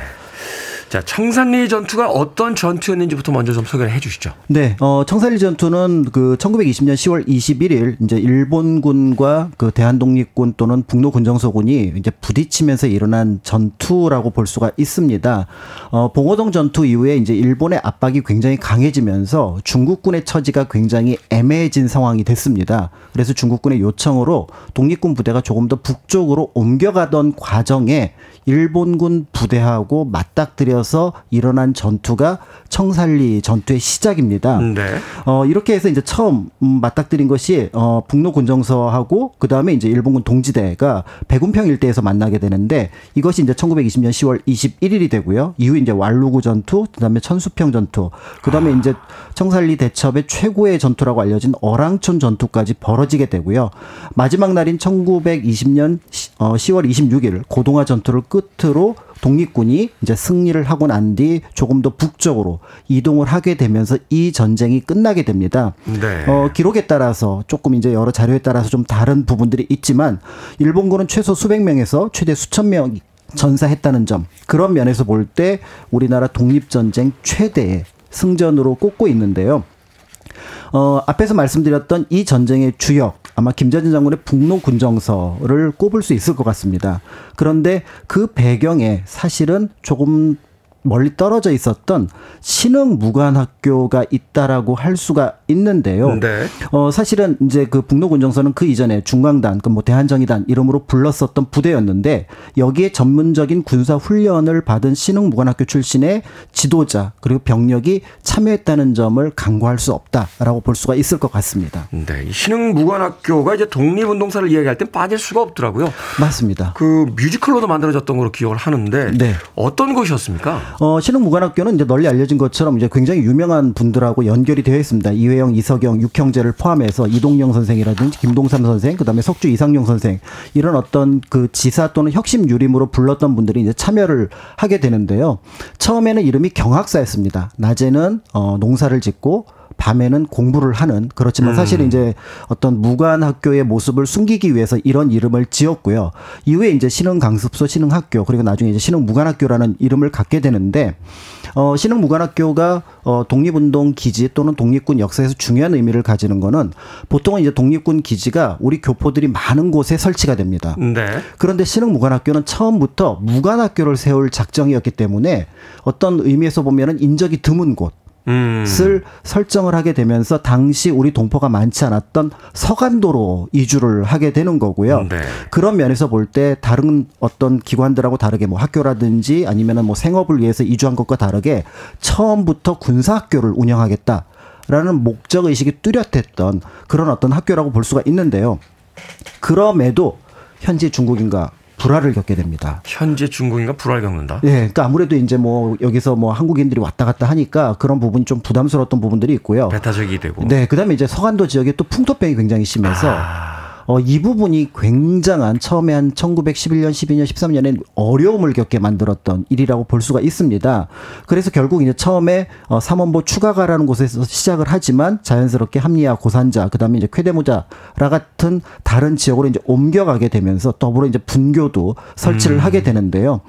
자, 청산리 전투가 어떤 전투였는지부터 먼저 좀 소개를 해 주시죠. 네, 어, 청산리 전투는 그 1920년 10월 21일 이제 일본군과 그 대한독립군 또는 북로군정소군이 이제 부딪히면서 일어난 전투라고 볼 수가 있습니다. 어, 봉오동 전투 이후에 이제 일본의 압박이 굉장히 강해지면서 중국군의 처지가 굉장히 애매해진 상황이 됐습니다. 그래서 중국군의 요청으로 독립군 부대가 조금 더 북쪽으로 옮겨가던 과정에 일본군 부대하고 맞닥뜨려 서 일어난 전투가 청산리 전투의 시작입니다. 네. 어, 이렇게 해서 이제 처음 음, 맞닥뜨린 것이 어, 북로 군정서하고 그 다음에 이제 일본군 동지대가 백운평 일대에서 만나게 되는데 이것이 이제 1920년 10월 21일이 되고요. 이후 이제 왈루구 전투, 그 다음에 천수평 전투, 그 다음에 이제 청산리 대첩의 최고의 전투라고 알려진 어랑촌 전투까지 벌어지게 되고요. 마지막 날인 1920년 시- 어, 10월 26일 고동화 전투를 끝으로 독립군이 이제 승리를 하고 난 뒤 조금 더 북쪽으로 이동을 하게 되면서 이 전쟁이 끝나게 됩니다. 네. 어, 기록에 따라서 조금 이제 여러 자료에 따라서 좀 다른 부분들이 있지만 일본군은 최소 수백 명에서 최대 수천 명 전사했다는 점 그런 면에서 볼 때 우리나라 독립전쟁 최대의 승전으로 꼽고 있는데요. 어, 앞에서 말씀드렸던 이 전쟁의 주역, 아마 김자진 장군의 북로 군정서를 꼽을 수 있을 것 같습니다. 그런데 그 배경에 사실은 조금 멀리 떨어져 있었던 신흥 무관학교가 있다라고 할 수가 있는데요. 네. 어, 사실은 이제 그 북로군정서는 그 이전에 중광단, 그 뭐 대한정의단 이름으로 불렀었던 부대였는데 여기에 전문적인 군사 훈련을 받은 신흥무관학교 출신의 지도자 그리고 병력이 참여했다는 점을 강구할 수 없다라고 볼 수가 있을 것 같습니다. 네. 이 신흥무관학교가 이제 독립운동사를 이야기할 땐 빠질 수가 없더라고요. 맞습니다. 그 뮤지컬로도 만들어졌던 걸로 기억을 하는데 네. 어떤 것이었습니까? 어, 신흥무관학교는 이제 널리 알려진 것처럼 이제 굉장히 유명한 분들하고 연결이 되어 있습니다. 이회 영, 이석영, 육형제를 포함해서 이동영 선생이라든지 김동삼 선생, 그다음에 석주 이상용 선생 이런 어떤 그 지사 또는 혁신 유림으로 불렀던 분들이 이제 참여를 하게 되는데요. 처음에는 이름이 경학사였습니다. 낮에는 어, 농사를 짓고 밤에는 공부를 하는 그렇지만 사실 은 이제 어떤 무관 학교의 모습을 숨기기 위해서 이런 이름을 지었고요. 이후에 이제 신흥 강습소, 신흥 학교 그리고 나중에 이제 신흥 무관 학교라는 이름을 갖게 되는데 어 신흥 무관 학교가 어 독립운동 기지 또는 독립군 역사에서 중요한 의미를 가지는 거는 보통은 이제 독립군 기지가 우리 교포들이 많은 곳에 설치가 됩니다. 네. 그런데 신흥 무관 학교는 처음부터 무관 학교를 세울 작정이었기 때문에 어떤 의미에서 보면은 인적이 드문 곳. 음. 을 설정을 하게 되면서 당시 우리 동포가 많지 않았던 서간도로 이주를 하게 되는 거고요. 네. 그런 면에서 볼 때 다른 어떤 기관들하고 다르게 뭐 학교라든지 아니면은 뭐 생업을 위해서 이주한 것과 다르게 처음부터 군사학교를 운영하겠다. 라는 목적 의식이 뚜렷했던 그런 어떤 학교라고 볼 수가 있는데요. 그럼에도 현지 중국인과 불화를 겪게 됩니다. 현재 중국인가 불화를 겪는다. 예, 그러니까 아무래도 이제 뭐 여기서 뭐 한국인들이 왔다 갔다 하니까 그런 부분이 좀 부담스러웠던 부분들이 있고요. 배타적이 되고. 네, 그다음에 이제 서간도 지역에 또 풍토병이 굉장히 심해서 아. 어, 이 부분이 굉장한 처음에 한 1911년, 12년, 13년에 어려움을 겪게 만들었던 일이라고 볼 수가 있습니다. 그래서 결국 이제 처음에 어, 삼원보 추가가라는 곳에서 시작을 하지만 자연스럽게 합리화 고산자, 그다음에 이제 쾌대모자라 같은 다른 지역으로 이제 옮겨가게 되면서 더불어 이제 분교도 설치를 하게 되는데요.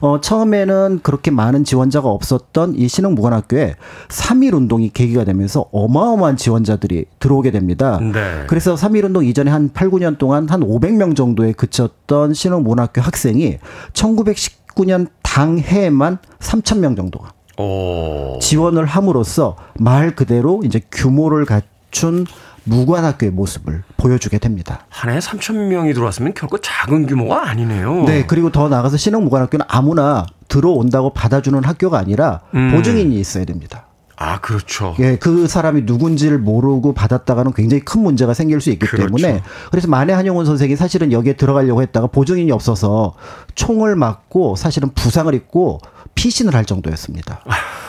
어, 처음에는 그렇게 많은 지원자가 없었던 이 신흥무관학교에 3.1 운동이 계기가 되면서 어마어마한 지원자들이 들어오게 됩니다. 네. 그래서 3.1 운동 이전에 한 8, 9년 동안 한 500명 정도에 그쳤던 신흥문학교 학생이 1919년 당해만 3,000명 정도가 오. 지원을 함으로써 말 그대로 이제 규모를 갖춘 무관학교의 모습을 보여주게 됩니다. 한 해에 3천 명이 들어왔으면 결코 작은 규모가 아니네요. 네, 그리고 더 나가서 신흥 무관학교는 아무나 들어온다고 받아주는 학교가 아니라 음. 보증인이 있어야 됩니다. 아, 그렇죠. 예, 그 사람이 누군지를 모르고 받았다가는 굉장히 큰 문제가 생길 수 있기 그렇죠. 때문에 그래서 만해 한용운 선생이 사실은 여기에 들어가려고 했다가 보증인이 없어서 총을 맞고 사실은 부상을 입고 피신을 할 정도였습니다.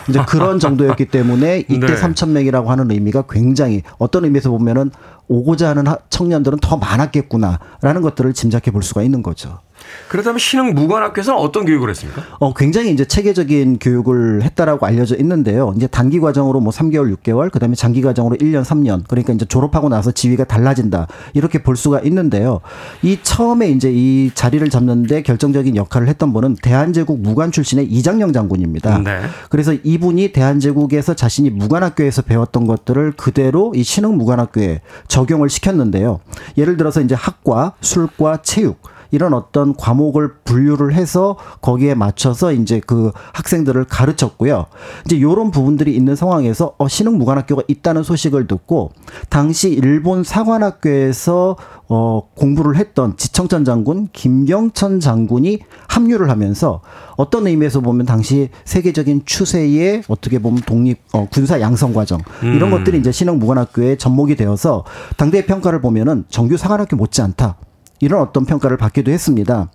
이제 그런 정도였기 때문에 이때 네. 3천 명이라고 하는 의미가 굉장히 어떤 의미에서 보면은 오고자 하는 하- 청년들은 더 많았겠구나라는 것들을 짐작해 볼 수가 있는 거죠. 그렇다면 신흥 무관학교에서는 어떤 교육을 했습니까? 어, 굉장히 이제 체계적인 교육을 했다라고 알려져 있는데요. 이제 단기 과정으로 뭐 3개월, 6개월, 그 다음에 장기 과정으로 1년, 3년. 그러니까 이제 졸업하고 나서 지위가 달라진다. 이렇게 볼 수가 있는데요. 이 처음에 이제 이 자리를 잡는데 결정적인 역할을 했던 분은 대한제국 무관 출신의 이장영 장군입니다. 네. 그래서 이분이 대한제국에서 자신이 무관학교에서 배웠던 것들을 그대로 이 신흥 무관학교에 적용을 시켰는데요. 예를 들어서 이제 학과, 술과 체육, 이런 어떤 과목을 분류를 해서 거기에 맞춰서 이제 그 학생들을 가르쳤고요. 이제 요런 부분들이 있는 상황에서 어 신흥 무관학교가 있다는 소식을 듣고 당시 일본 사관학교에서 어 공부를 했던 지청천 장군 김경천 장군이 합류를 하면서 어떤 의미에서 보면 당시 세계적인 추세의 어떻게 보면 독립 어 군사 양성 과정 이런 것들이 이제 신흥 무관학교에 접목이 되어서 당대의 평가를 보면은 정규 사관학교 못지 않다. 이런 어떤 평가를 받기도 했습니다.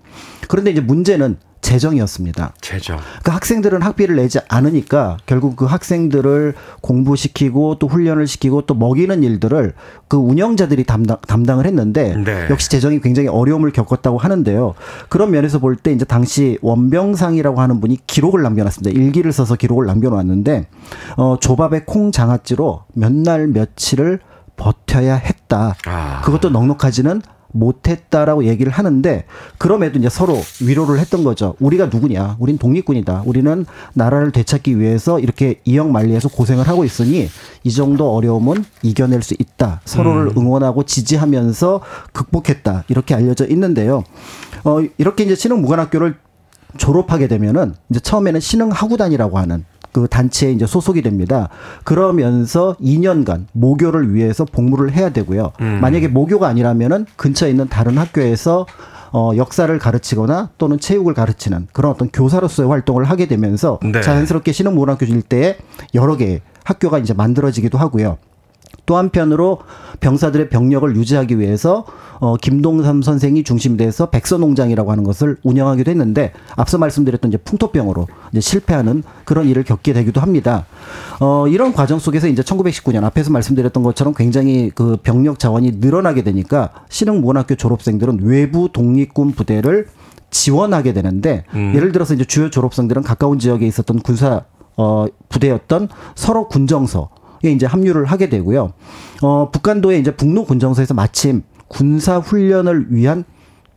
그런데 이제 문제는 재정이었습니다. 재정. 그 학생들은 학비를 내지 않으니까 결국 그 학생들을 공부시키고 또 훈련을 시키고 또 먹이는 일들을 그 운영자들이 담당, 담당을 했는데 네. 역시 재정이 굉장히 어려움을 겪었다고 하는데요. 그런 면에서 볼 때 이제 당시 원병상이라고 하는 분이 기록을 남겨놨습니다. 일기를 써서 기록을 남겨놨는데 어, 조밥에 콩 장아찌로 몇 날 며칠을 버텨야 했다. 아. 그것도 넉넉하지는 못했다라고 얘기를 하는데 그럼에도 이제 서로 위로를 했던 거죠. 우리가 누구냐? 우린 독립군이다. 우리는 나라를 되찾기 위해서 이렇게 이역 만리해서 고생을 하고 있으니 이 정도 어려움은 이겨낼 수 있다. 서로를 응원하고 지지하면서 극복했다. 이렇게 알려져 있는데요. 어 이렇게 이제 신흥 무관학교를 졸업하게 되면은 이제 처음에는 신흥하구단이라고 하는 그 단체에 이제 소속이 됩니다. 그러면서 2년간 모교를 위해서 복무를 해야 되고요. 만약에 모교가 아니라면은 근처에 있는 다른 학교에서 어, 역사를 가르치거나 또는 체육을 가르치는 그런 어떤 교사로서의 활동을 하게 되면서 네. 자연스럽게 신흥 문학교 일대에 여러 개의 학교가 이제 만들어지기도 하고요. 또 한편으로 병사들의 병력을 유지하기 위해서 어 김동삼 선생이 중심이 돼서 백서농장이라고 하는 것을 운영하기도 했는데 앞서 말씀드렸던 이제 풍토병으로 이제 실패하는 그런 일을 겪게 되기도 합니다. 어 이런 과정 속에서 이제 1919년 앞에서 말씀드렸던 것처럼 굉장히 그 병력 자원이 늘어나게 되니까 신흥문학교 졸업생들은 외부 독립군 부대를 지원하게 되는데 예를 들어서 이제 주요 졸업생들은 가까운 지역에 있었던 군사 어 부대였던 서로 군정서 이제 합류를 하게 되고요. 어, 북한도에 이제 북로 군정서에서 마침 군사 훈련을 위한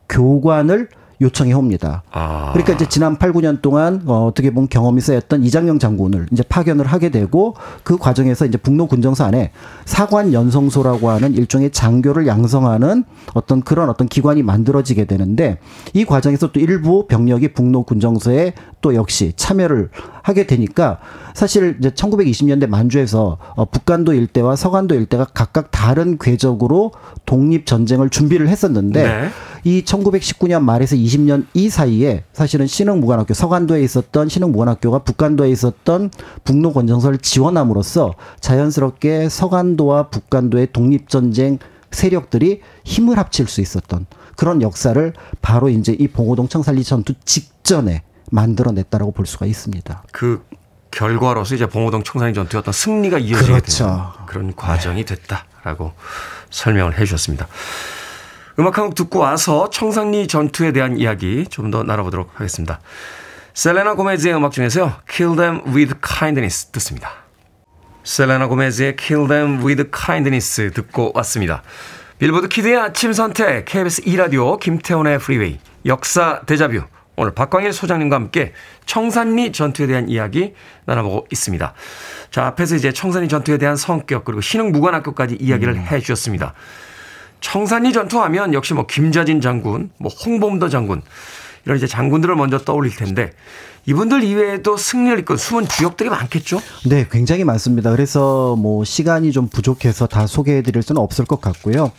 교관을 요청해 옵니다. 아. 그러니까 이제 지난 8, 9년 동안 어, 어떻게 보면 경험이 쌓였던 이장영 장군을 이제 파견을 하게 되고 그 과정에서 이제 북로 군정서 안에 사관 연성소라고 하는 일종의 장교를 양성하는 어떤 그런 어떤 기관이 만들어지게 되는데 이 과정에서 또 일부 병력이 북로 군정서에 또 역시 참여를 하게 되니까 사실 이제 1920년대 만주에서 어, 북간도 일대와 서간도 일대가 각각 다른 궤적으로 독립 전쟁을 준비를 했었는데 네. 이 1919년 말에서 20년 이 사이에 사실은 신흥무관학교 서간도에 있었던 신흥무관학교가 북간도에 있었던 북로 권정서를 지원함으로써 자연스럽게 서간도와 북간도의 독립전쟁 세력들이 힘을 합칠 수 있었던 그런 역사를 바로 이제 이 봉오동 청산리 전투 직전에 만들어냈다라고 볼 수가 있습니다. 그 결과로서 이제 봉오동 청산리 전투의 어떤 승리가 이어지게 그렇죠. 되는 그런 과정이 됐다라고 설명을 해 주셨습니다. 음악 한 곡 듣고 와서 청산리 전투에 대한 이야기 좀 더 나눠보도록 하겠습니다. 셀레나 고메즈의 음악 중에서요. Kill Them With Kindness 듣습니다. 셀레나 고메즈의 Kill Them With Kindness 듣고 왔습니다. Billboard Kid의 아침 선택 KBS 2라디오 김태훈의 프리웨이 역사 데자뷰 오늘 박광일 소장님과 함께 청산리 전투에 대한 이야기 나눠보고 있습니다. 자 앞에서 이제 청산리 전투에 대한 성격 그리고 신흥 무관학교까지 이야기를 해 주셨습니다. 청산리 전투하면 역시 뭐 김좌진 장군, 뭐 홍범도 장군 이런 이제 장군들을 먼저 떠올릴 텐데 이분들 이외에도 승리를 이끈 숨은 주역들이 많겠죠? 네, 굉장히 많습니다. 그래서 뭐 시간이 좀 부족해서 다 소개해 드릴 수는 없을 것 같고요.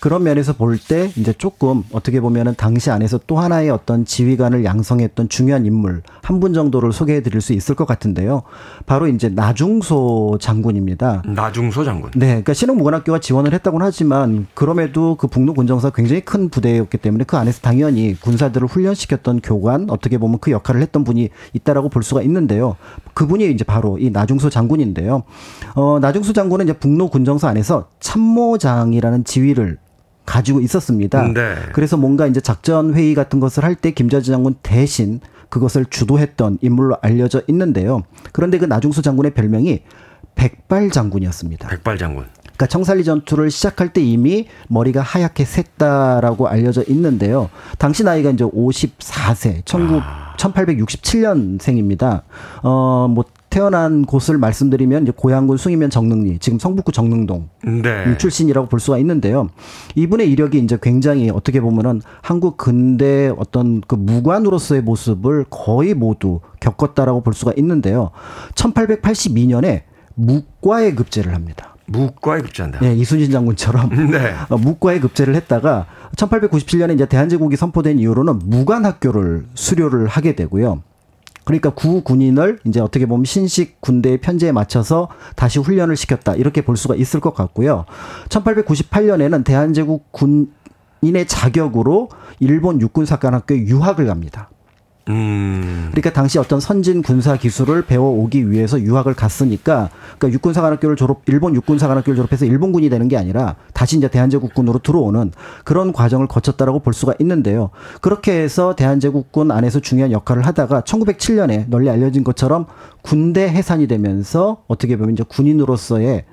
그런 면에서 볼 때 이제 조금 어떻게 보면은 당시 안에서 또 하나의 어떤 지휘관을 양성했던 중요한 인물 한 분 정도를 소개해 드릴 수 있을 것 같은데요. 바로 이제 나중소 장군입니다. 나중소 장군. 네, 그러니까 신흥무관학교가 지원을 했다고는 하지만 그럼에도 그 북로 군정사 굉장히 큰 부대였기 때문에 그 안에서 당연히 군사들을 훈련시켰던 교관 어떻게 보면 그 역할을 했던 분이 있다라고 볼 수가 있는데요. 그분이 이제 바로 이 나중소 장군인데요. 어, 나중소 장군은 이제 북로 군정사 안에서 참모장이라는 지위를 가지고 있었습니다. 네. 그래서 뭔가 이제 작전 회의 같은 것을 할 때 김자지 장군 대신 그것을 주도했던 인물로 알려져 있는데요. 그런데 그 나중수 장군의 별명이 백발 장군이었습니다. 백발 장군. 그러니까 청산리 전투를 시작할 때 이미 머리가 하얗게 샜다라고 알려져 있는데요. 당시 나이가 이제 54세, 19, 1867년생입니다. 어, 뭐 태어난 곳을 말씀드리면 이제 고향군 숭이면 정릉리, 지금 성북구 정릉동 네. 출신이라고 볼 수가 있는데요. 이분의 이력이 이제 굉장히 어떻게 보면은 한국 근대 어떤 그 무관으로서의 모습을 거의 모두 겪었다라고 볼 수가 있는데요. 1882년에 묵과에 급제를 합니다. 묵과에 급제한다. 네, 이순신 장군처럼 네. 어, 묵과에 급제를 했다가 1897년에 이제 대한제국이 선포된 이후로는 무관 학교를 수료를 하게 되고요. 그러니까 구 군인을 이제 어떻게 보면 신식 군대의 편제에 맞춰서 다시 훈련을 시켰다 이렇게 볼 수가 있을 것 같고요. 1898년에는 대한제국 군인의 자격으로 일본 육군사관학교에 유학을 갑니다. 음. 그러니까 당시 어떤 선진 군사 기술을 배워오기 위해서 유학을 갔으니까 그러니까 육군사관학교를 졸업 일본 육군사관학교를 졸업해서 일본군이 되는 게 아니라 다시 이제 대한제국군으로 들어오는 그런 과정을 거쳤다라고 볼 수가 있는데요. 그렇게 해서 대한제국군 안에서 중요한 역할을 하다가 1907년에 널리 알려진 것처럼 군대 해산이 되면서 어떻게 보면 이제 군인으로서의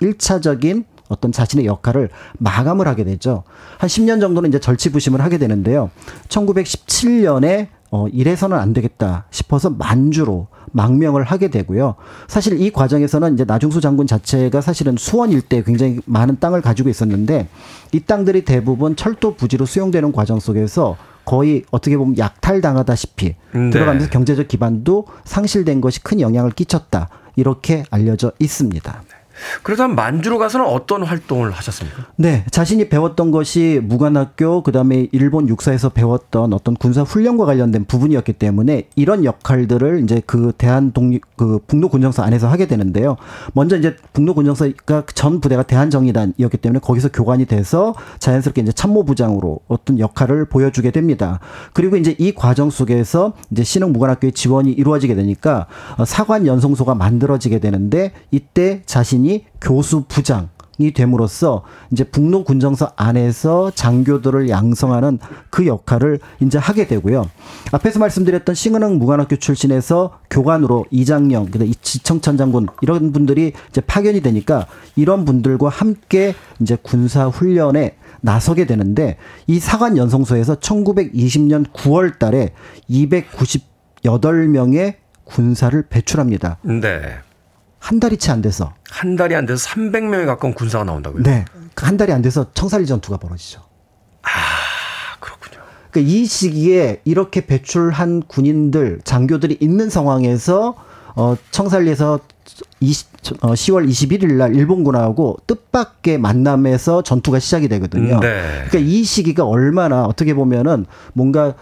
일차적인 어떤 자신의 역할을 마감을 하게 되죠. 한 10년 정도는 이제 절치부심을 하게 되는데요. 1917년에 어, 이래서는 안 되겠다 싶어서 만주로 망명을 하게 되고요. 사실 이 과정에서는 이제 나중수 장군 자체가 사실은 수원 일대에 굉장히 많은 땅을 가지고 있었는데 이 땅들이 대부분 철도 부지로 수용되는 과정 속에서 거의 어떻게 보면 약탈당하다시피 네. 들어가면서 경제적 기반도 상실된 것이 큰 영향을 끼쳤다. 이렇게 알려져 있습니다. 그렇다면 만주로 가서는 어떤 활동을 하셨습니까? 네, 자신이 배웠던 것이 무관학교 그다음에 일본 육사에서 배웠던 어떤 군사 훈련과 관련된 부분이었기 때문에 이런 역할들을 이제 그 대한 독립 그 북로 군정서 안에서 하게 되는데요. 먼저 이제 북로 군정서가 전 부대가 대한 정의단이었기 때문에 거기서 교관이 돼서 자연스럽게 이제 참모부장으로 어떤 역할을 보여주게 됩니다. 그리고 이제 이 과정 속에서 이제 신흥 무관학교의 지원이 이루어지게 되니까 어, 사관 연성소가 만들어지게 되는데 이때 자신이 교수 부장 이 됨으로써 이제 북로 군정서 안에서 장교들을 양성하는 그 역할을 이제 하게 되고요. 앞에서 말씀드렸던 싱은흥 무관학교 출신에서 교관으로 이장령, 그다음 지청천 장군 이런 분들이 이제 파견이 되니까 이런 분들과 함께 이제 군사 훈련에 나서게 되는데 이 사관 연성소에서 1920년 9월 달에 298명의 군사를 배출합니다. 네. 한 달이 채 안 돼서. 한 달이 안 돼서 300명에 가까운 군사가 나온다고요? 네. 한 달이 안 돼서 청살리 전투가 벌어지죠. 아, 그렇군요. 그러니까 이 시기에 이렇게 배출한 군인들, 장교들이 있는 상황에서 어, 청살리에서 20, 어, 10월 21일 날 일본군하고 뜻밖의 만남에서 전투가 시작이 되거든요. 네. 그러니까 이 시기가 얼마나 어떻게 보면은 뭔가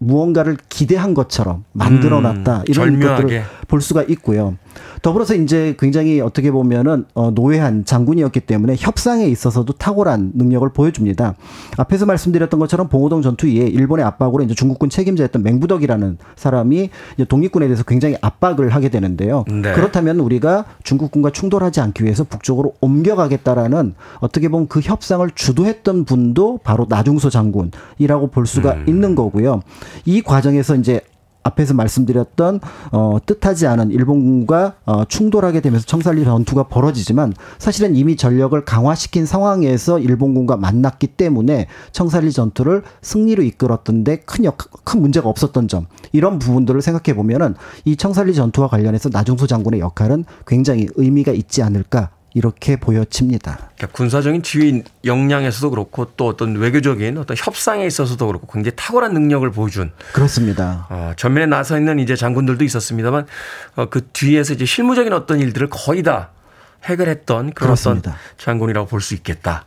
무언가를 기대한 것처럼 만들어 놨다. 음, 이런 절묘하게. 것들을 볼 수가 있고요. 더불어서 이제 굉장히 어떻게 보면은 어, 노회한 장군이었기 때문에 협상에 있어서도 탁월한 능력을 보여줍니다. 앞에서 말씀드렸던 것처럼 봉오동 전투 이에 일본의 압박으로 이제 중국군 책임자였던 맹부덕이라는 사람이 이제 독립군에 대해서 굉장히 압박을 하게 되는데요. 네. 그렇다면 우리가 중국군과 충돌하지 않기 위해서 북쪽으로 옮겨가겠다라는 어떻게 보면 그 협상을 주도했던 분도 바로 나중소 장군이라고 볼 수가 음. 있는 거고요. 이 과정에서 이제 앞에서 말씀드렸던 어, 뜻하지 않은 일본과 어, 충돌하게 되면서 청살리 전투가 벌어지지만 사실은 이미 전력을 강화시킨 상황에서 일본군과 만났기 때문에 청살리 전투를 승리로 이끌었던데 큰, 역, 큰 문제가 없었던 점 이런 부분들을 생각해 보면은 이 청살리 전투와 관련해서 나중소 장군의 역할은 굉장히 의미가 있지 않을까 이렇게 보여집니다. 그러니까 군사적인 지휘 역량에서도 그렇고 또 어떤 외교적인 어떤 협상에 있어서도 그렇고 굉장히 탁월한 능력을 보여준 그렇습니다. 어, 전면에 나서 있는 이제 장군들도 있었습니다만 어, 그 뒤에서 이제 실무적인 어떤 일들을 거의 다 해결했던 그런 그렇습니다. 어떤 장군이라고 볼 수 있겠다.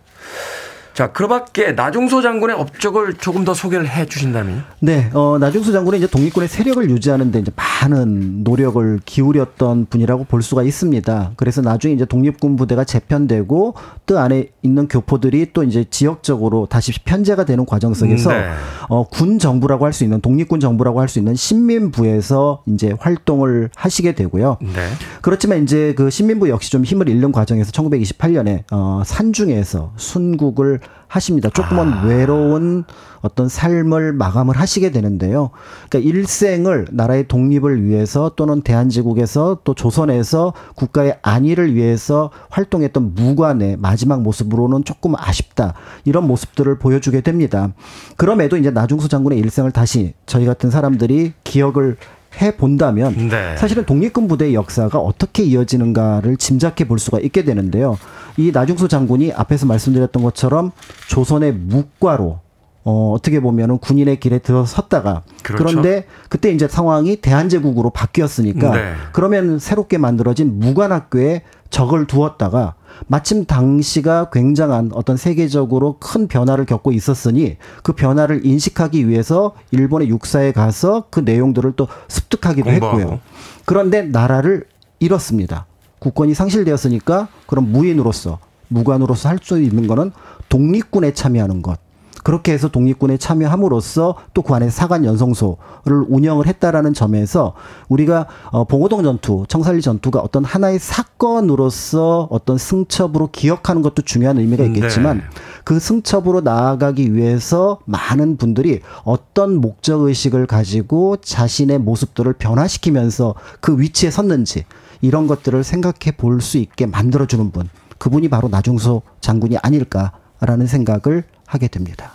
자, 그 밖에 나중소 장군의 업적을 조금 더 소개를 해 주신다면 네, 어, 나중수 장군은 이제 독립군의 세력을 유지하는데 이제 많은 노력을 기울였던 분이라고 볼 수가 있습니다. 그래서 나중에 이제 독립군 부대가 재편되고 또 안에 있는 교포들이 또 이제 지역적으로 다시 편제가 되는 과정 속에서 네. 어, 군 정부라고 할 수 있는 독립군 정부라고 할 수 있는 신민부에서 이제 활동을 하시게 되고요. 네. 그렇지만 이제 그 신민부 역시 좀 힘을 잃는 과정에서 1928년에 어 산중에서 순국을 하십니다. 조금은 외로운 어떤 삶을 마감을 하시게 되는데요. 그러니까 일생을 나라의 독립을 위해서 또는 대한제국에서 또 조선에서 국가의 안위를 위해서 활동했던 무관의 마지막 모습으로는 조금 아쉽다. 이런 모습들을 보여주게 됩니다. 그럼에도 이제 나중수 장군의 일생을 다시 저희 같은 사람들이 기억을 해 본다면 네. 사실은 독립군 부대의 역사가 어떻게 이어지는가를 짐작해 볼 수가 있게 되는데요. 이 나중수 장군이 앞에서 말씀드렸던 것처럼 조선의 묵과로 어, 어떻게 보면은 군인의 길에 들어섰다가 그렇죠. 그런데 그때 이제 상황이 대한제국으로 바뀌었으니까 네. 그러면 새롭게 만들어진 무관학교에 적을 두었다가 마침 당시가 굉장한 어떤 세계적으로 큰 변화를 겪고 있었으니 그 변화를 인식하기 위해서 일본의 육사에 가서 그 내용들을 또 습득하기도 공부하고. 했고요. 그런데 나라를 잃었습니다. 국권이 상실되었으니까 그럼 무인으로서 무관으로서 할 수 있는 거는 독립군에 참여하는 것. 그렇게 해서 독립군에 참여함으로써 또 그 안에 사관 연성소를 운영을 했다라는 점에서 우리가 어 봉오동 전투, 청살리 전투가 어떤 하나의 사건으로서 어떤 승첩으로 기억하는 것도 중요한 의미가 있겠지만 네. 그 승첩으로 나아가기 위해서 많은 분들이 어떤 목적 의식을 가지고 자신의 모습들을 변화시키면서 그 위치에 섰는지 이런 것들을 생각해 볼 수 있게 만들어주는 분 그분이 바로 나중소 장군이 아닐까라는 생각을 하게 됩니다.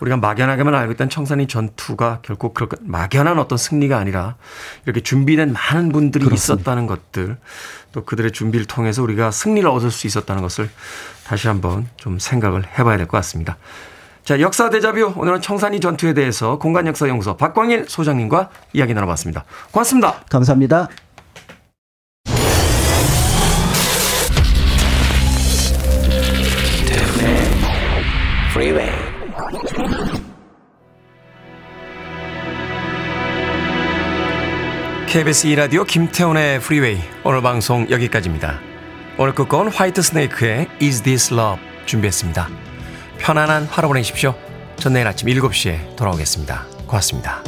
우리가 막연하게만 알고 있던 청산리 전투가 결국 그렇게 막연한 어떤 승리가 아니라 이렇게 준비된 많은 분들이 그렇습니다. 있었다는 것들 또 그들의 준비를 통해서 우리가 승리를 얻을 수 있었다는 것을 다시 한번 좀 생각을 해봐야 될 것 같습니다. 자, 역사 대자뷰 오늘은 청산리 전투에 대해서 공간역사연구소 박광일 소장님과 이야기 나눠봤습니다. 고맙습니다. 감사합니다. Freeway. KBS 2라디오 김태훈의 프리웨이 오늘 방송 여기까지입니다. 오늘 끝곡은 Whitesnake의 Is This Love 준비했습니다. 편안한 하루 보내십시오. 전 내일 아침 7시에 돌아오겠습니다. 고맙습니다.